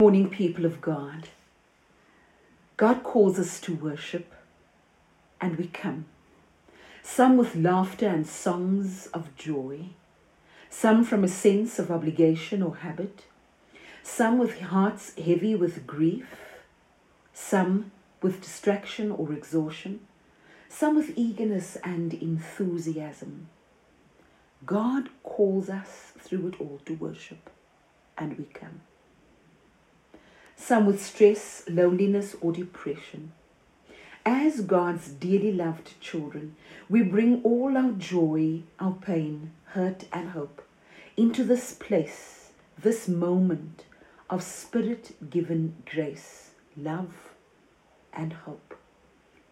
Morning, people of God. God calls us to worship, and we come. Some with laughter and songs of joy, some from a sense of obligation or habit, some with hearts heavy with grief, some with distraction or exhaustion, some with eagerness and enthusiasm. God calls us through it all to worship, and we come some with stress, loneliness, or depression. As God's dearly loved children, we bring all our joy, our pain, hurt, and hope into this place, this moment of spirit given grace, love, and hope.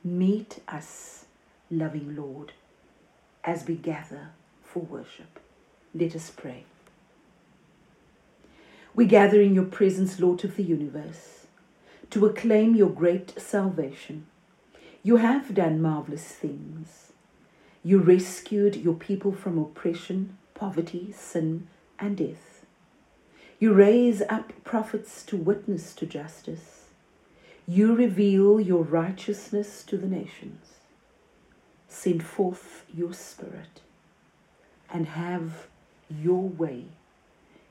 Meet us, loving Lord, as we gather for worship. Let us pray. We gather in your presence, Lord of the universe, to acclaim your great salvation. You have done marvelous things. You rescued your people from oppression, poverty, sin, and death. You raise up prophets to witness to justice. You reveal your righteousness to the nations. Send forth your Spirit and have your way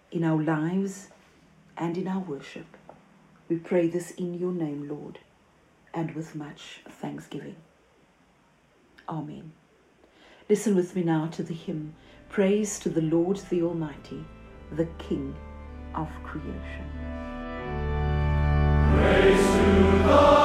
in our lives and in our worship. We pray this in your name, Lord, and with much thanksgiving. Amen. Listen with me now to the hymn Praise to the Lord the Almighty, the King of creation. Praise to the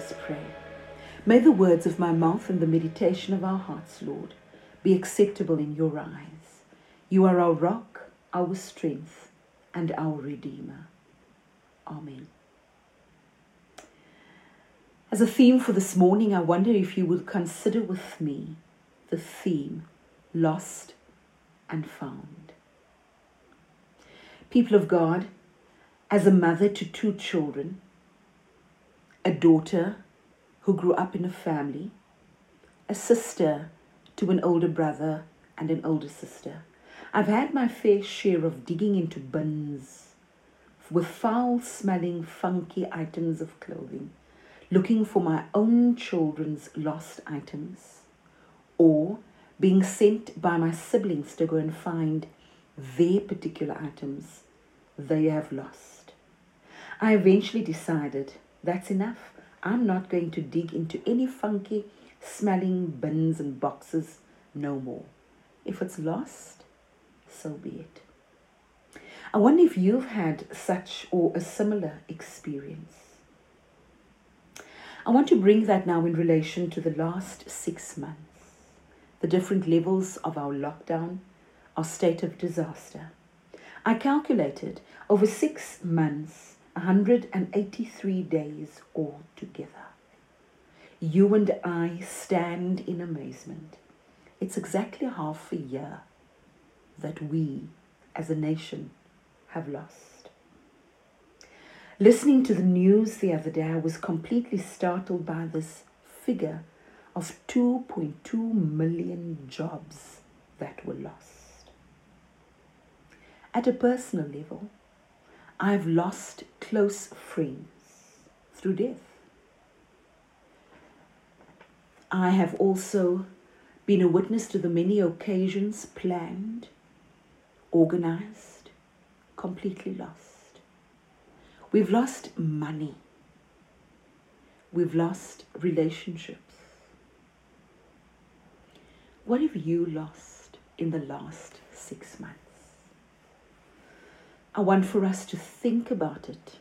us pray. May the words of my mouth and the meditation of our hearts, Lord, be acceptable in your eyes. You are our rock, our strength, and our Redeemer. Amen. As a theme for this morning, I wonder if you will consider with me the theme lost and found. People of God, as a mother to two children, a daughter who grew up in a family, a sister to an older brother and an older sister, I've had my fair share of digging into bins with foul smelling, funky items of clothing looking for my own children's lost items, or being sent by my siblings to go and find their particular items they have lost. I eventually decided that's enough. I'm not going to dig into any funky smelling bins and boxes no more. If it's lost, so be it. I wonder if you've had such or a similar experience. I want to bring that now in relation to the last six months, the different levels of our lockdown, our state of disaster. I calculated over six months, 183 days altogether. You and I stand in amazement. It's exactly half a year that we as a nation have lost. Listening to the news the other day, I was completely startled by this figure of 2.2 million jobs that were lost. At a personal level, I've lost close friends through death. I have also been a witness to the many occasions planned, organized, completely lost. We've lost money. We've lost relationships. What have you lost in the last six months? I want for us to think about it.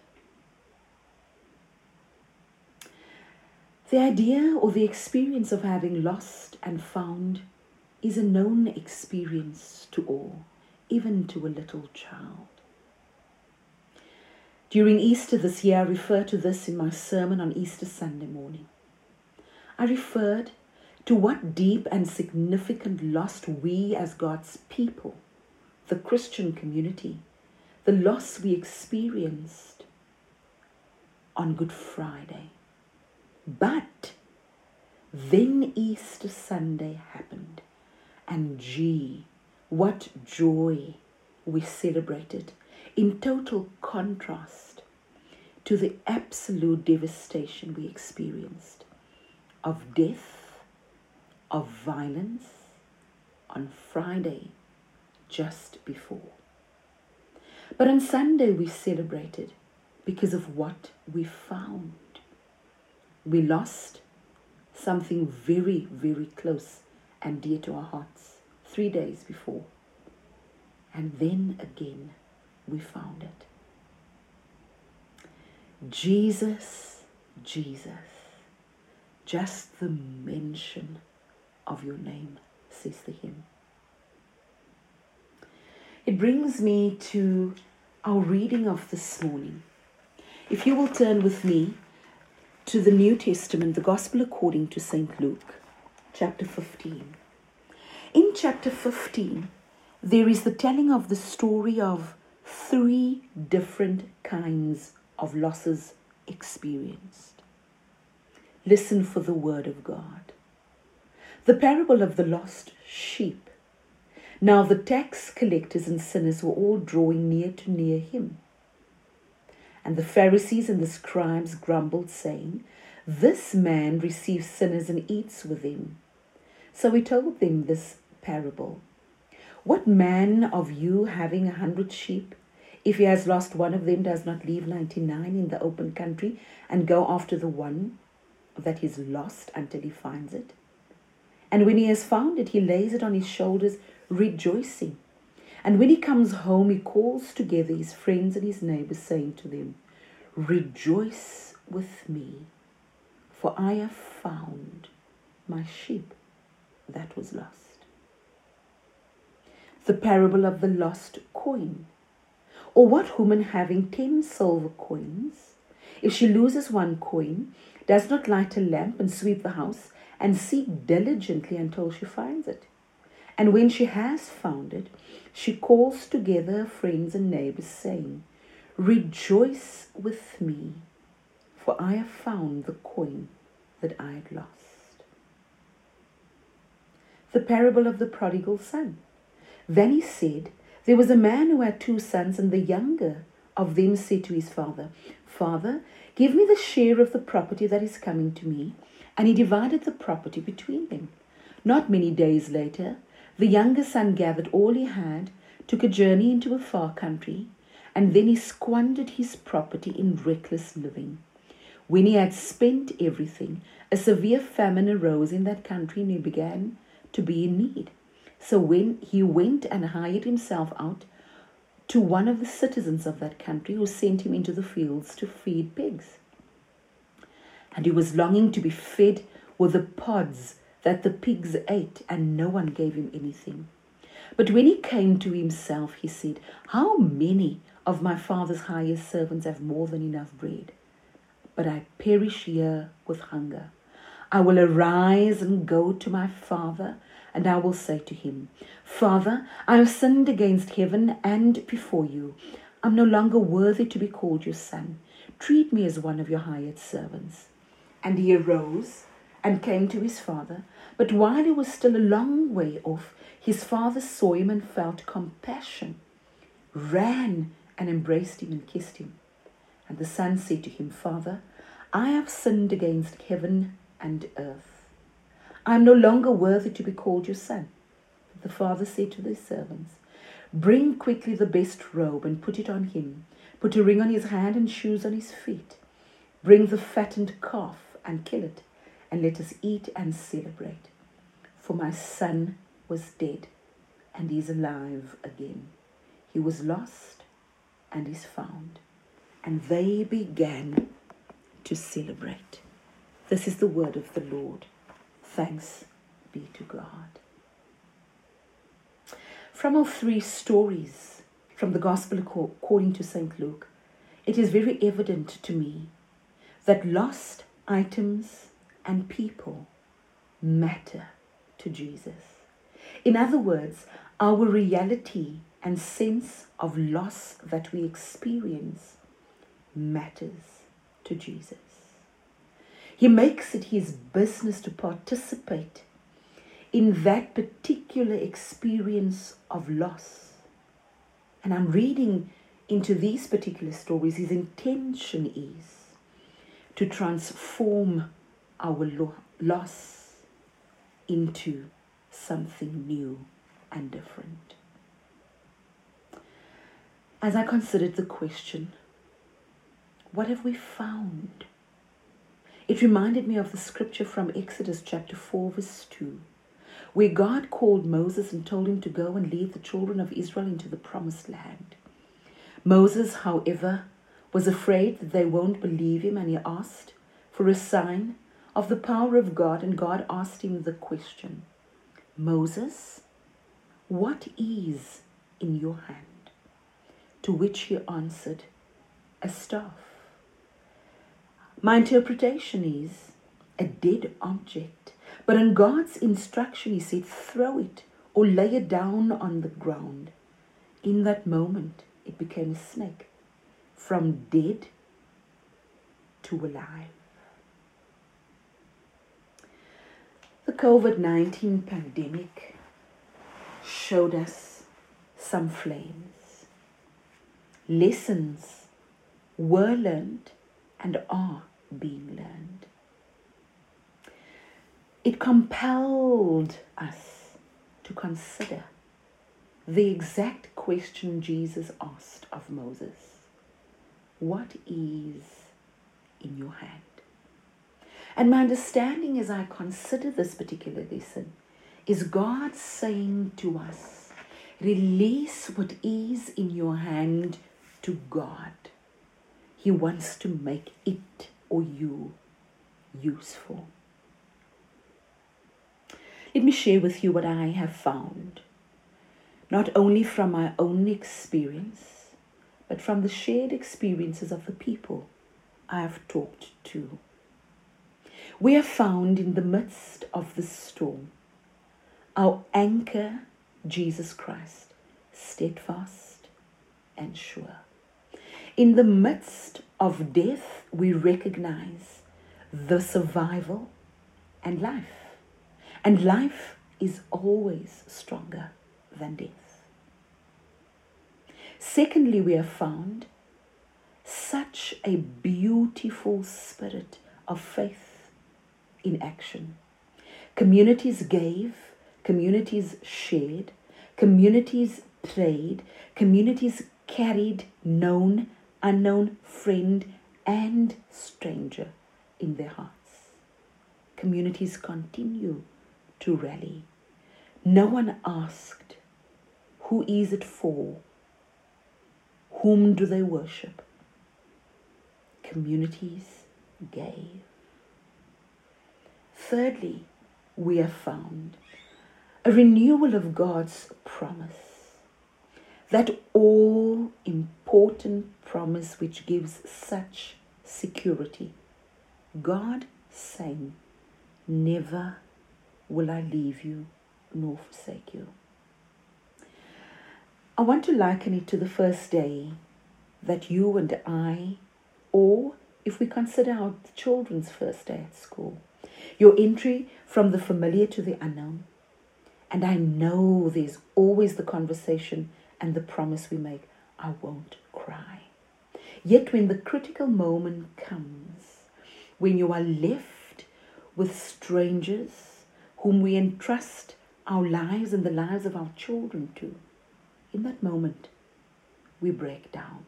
The idea or the experience of having lost and found is a known experience to all, even to a little child. During Easter this year, I referred to this in my sermon on Easter Sunday morning. I referred to what deep and significant loss we as God's people, the Christian community, the loss we experienced on Good Friday. But then Easter Sunday happened, and gee, what joy we celebrated in total contrast to the absolute devastation we experienced of death, of violence on Friday just before. But on Sunday we celebrated because of what we found. We lost something very, very close and dear to our hearts three days before. And then again, we found it. Jesus, Jesus, just the mention of your name, says the hymn. It brings me to our reading of this morning. If you will turn with me to the New Testament, the Gospel according to St. Luke, chapter 15. In chapter 15, there is the telling of the story of three different kinds of losses experienced. Listen for the word of God. The parable of the lost sheep. Now the tax collectors and sinners were all drawing near to near him. And the Pharisees and the scribes grumbled, saying, This man receives sinners and eats with them. So he told them this parable. What man of you having a hundred sheep if he has lost one of them, does not leave 99 in the open country and go after the one that is lost until he finds it. And when he has found it, he lays it on his shoulders, rejoicing. And when he comes home, he calls together his friends and his neighbors, saying to them, Rejoice with me, for I have found my sheep that was lost. The parable of the lost coin. Or what woman having ten silver coins, If she loses one coin, does not light a lamp and sweep the house and seek diligently until she finds it. And when she has found it, she calls together her friends and neighbors, saying, Rejoice with me, for I have found the coin that I had lost. The parable of the prodigal son. Then he said, There was a man who had two sons, and the younger of them said to his father, Father, give me the share of the property that is coming to me. And he divided the property between them. Not many days later, the younger son gathered all he had, took a journey into a far country, and then he squandered his property in reckless living. When he had spent everything, a severe famine arose in that country and he began to be in need. So when he went and hired himself out to one of the citizens of that country who sent him into the fields to feed pigs. And he was longing to be fed with the pods that the pigs ate, and no one gave him anything. But when he came to himself, he said, How many of my father's highest servants have more than enough bread? But I perish here with hunger. I will arise and go to my father, and I will say to him, Father, I have sinned against heaven and before you. I'm no longer worthy to be called your son. Treat me as one of your hired servants. And he arose and came to his father. But while he was still a long way off, his father saw him and felt compassion, ran and embraced him and kissed him. And the son said to him, Father, I have sinned against heaven and earth. I am no longer worthy to be called your son. The father said to the servants, Bring quickly the best robe and put it on him. Put a ring on his hand and shoes on his feet. Bring the fattened calf and kill it, and let us eat and celebrate. For my son was dead and is alive again. He was lost and is found. And they began to celebrate. This is the word of the Lord. Thanks be to God. From our three stories from the Gospel according to St. Luke, it is very evident to me that lost items and people matter to Jesus. In other words, our reality and sense of loss that we experience matters to Jesus. He makes it his business to participate in that particular experience of loss. And I'm reading into these particular stories, his intention is to transform our lo- loss into something new and different. As I considered the question, what have we found? It reminded me of the scripture from Exodus chapter 4, verse 2, where God called Moses and told him to go and lead the children of Israel into the promised land. Moses, however, was afraid that they won't believe him and he asked for a sign of the power of God, and God asked him the question Moses, what is in your hand? To which he answered, A staff. My interpretation is a dead object, but in God's instruction, he said, Throw it or lay it down on the ground. In that moment, it became a snake, from dead to alive. The COVID 19 pandemic showed us some flames. Lessons were learned and are being learned. It compelled us to consider the exact question Jesus asked of Moses What is in your hand? And my understanding as I consider this particular lesson is God saying to us, release what is in your hand to God. He wants to make it or you useful. Let me share with you what I have found, not only from my own experience, but from the shared experiences of the people I have talked to. We are found in the midst of the storm. Our anchor, Jesus Christ, steadfast and sure. In the midst of death, we recognize the survival and life. And life is always stronger than death. Secondly, we have found such a beautiful spirit of faith in action. Communities gave, communities shared, communities prayed, communities carried known, unknown, friend, and stranger in their hearts. Communities continue to rally. No one asked, Who is it for? Whom do they worship? Communities gave. Thirdly, we have found a renewal of God's promise. That all important promise which gives such security. God saying, Never will I leave you nor forsake you. I want to liken it to the first day that you and I, or if we consider our children's first day at school, your entry from the familiar to the unknown. And I know there's always the conversation and the promise we make I won't cry. Yet when the critical moment comes, when you are left with strangers whom we entrust our lives and the lives of our children to, in that moment, we break down.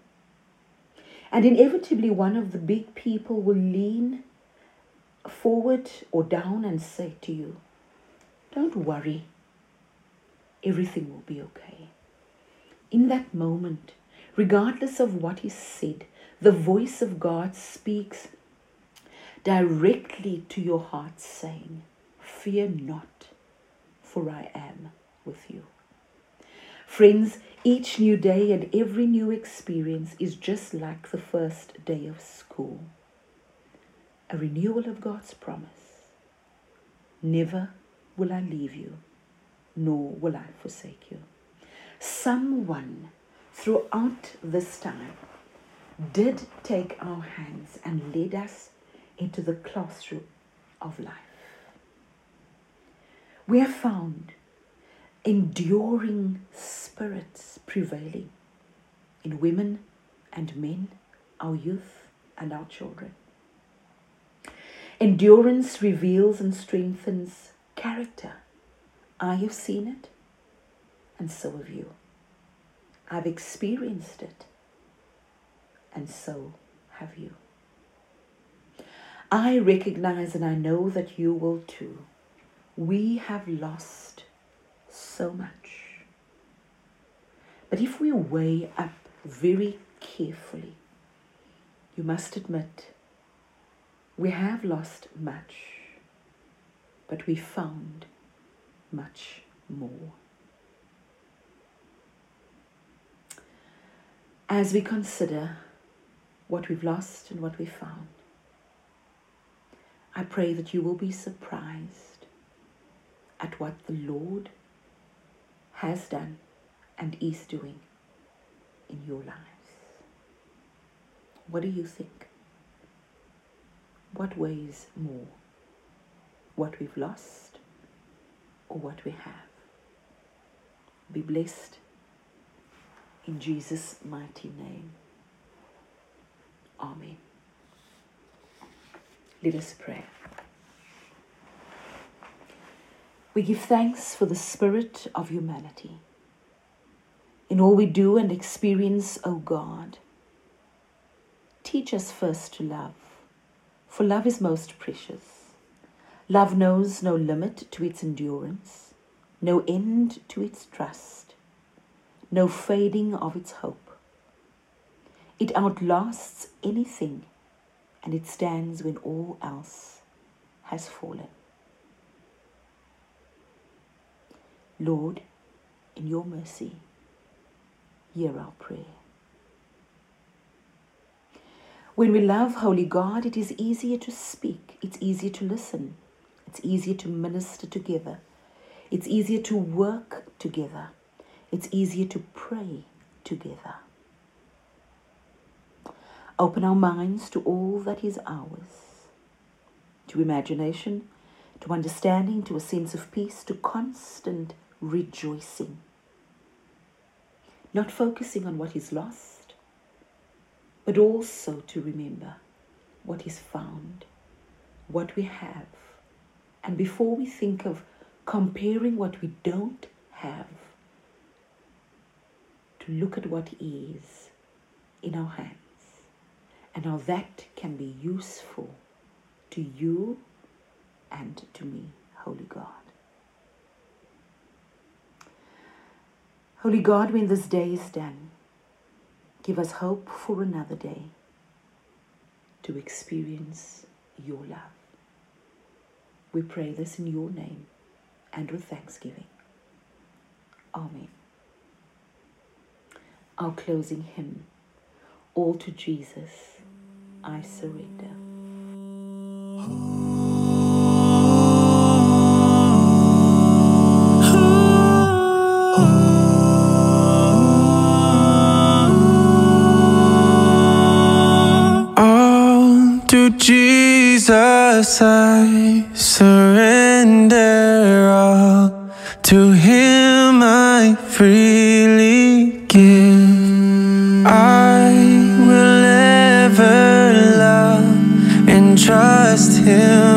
And inevitably, one of the big people will lean forward or down and say to you, Don't worry, everything will be okay. In that moment, regardless of what is said, the voice of God speaks directly to your heart, saying, Fear not, for I am with you. Friends, each new day and every new experience is just like the first day of school a renewal of God's promise. Never will I leave you, nor will I forsake you. Someone throughout this time did take our hands and led us into the classroom of life. We have found enduring spirits prevailing in women and men, our youth and our children. Endurance reveals and strengthens character. I have seen it, and so have you. I've experienced it, and so have you. I recognize and I know that you will too. We have lost so much. But if we weigh up very carefully, you must admit we have lost much, but we found much more. As we consider what we've lost and what we've found, I pray that you will be surprised at what the Lord has done and is doing in your lives. What do you think? What weighs more? What we've lost or what we have? Be blessed in Jesus' mighty name. Amen. Let us pray. We give thanks for the spirit of humanity. In all we do and experience, O God, teach us first to love, for love is most precious. Love knows no limit to its endurance, no end to its trust, no fading of its hope. It outlasts anything and it stands when all else has fallen. Lord, in your mercy, hear our prayer. When we love Holy God, it is easier to speak, it's easier to listen, it's easier to minister together, it's easier to work together, it's easier to pray together. Open our minds to all that is ours, to imagination, to understanding, to a sense of peace, to constant rejoicing. Not focusing on what is lost, but also to remember what is found, what we have. And before we think of comparing what we don't have, to look at what is in our hands and how that can be useful to you and to me, Holy God. Holy God, when this day is done, give us hope for another day to experience your love. We pray this in your name and with thanksgiving. Amen. Our closing hymn All to Jesus I surrender. Oh. Jesus I surrender all. To Him I freely give. I will ever love and trust Him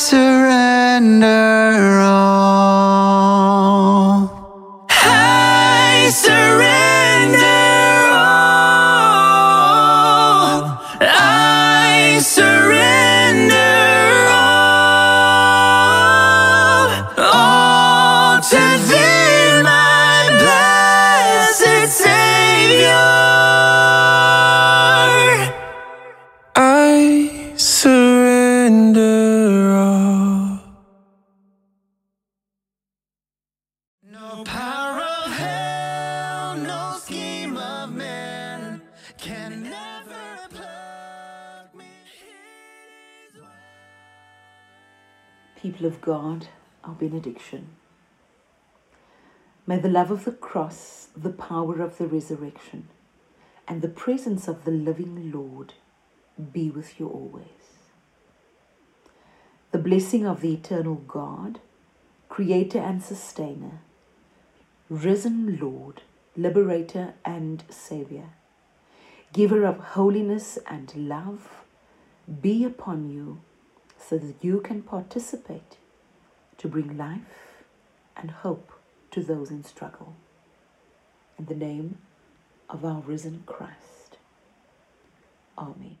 I People of God, our benediction. May the love of the cross, the power of the resurrection, and the presence of the living Lord be with you always. The blessing of the eternal God, Creator and Sustainer, risen Lord, Liberator and Savior, Giver of holiness and love, be upon you so that you can participate to bring life and hope to those in struggle. In the name of our risen Christ. Amen.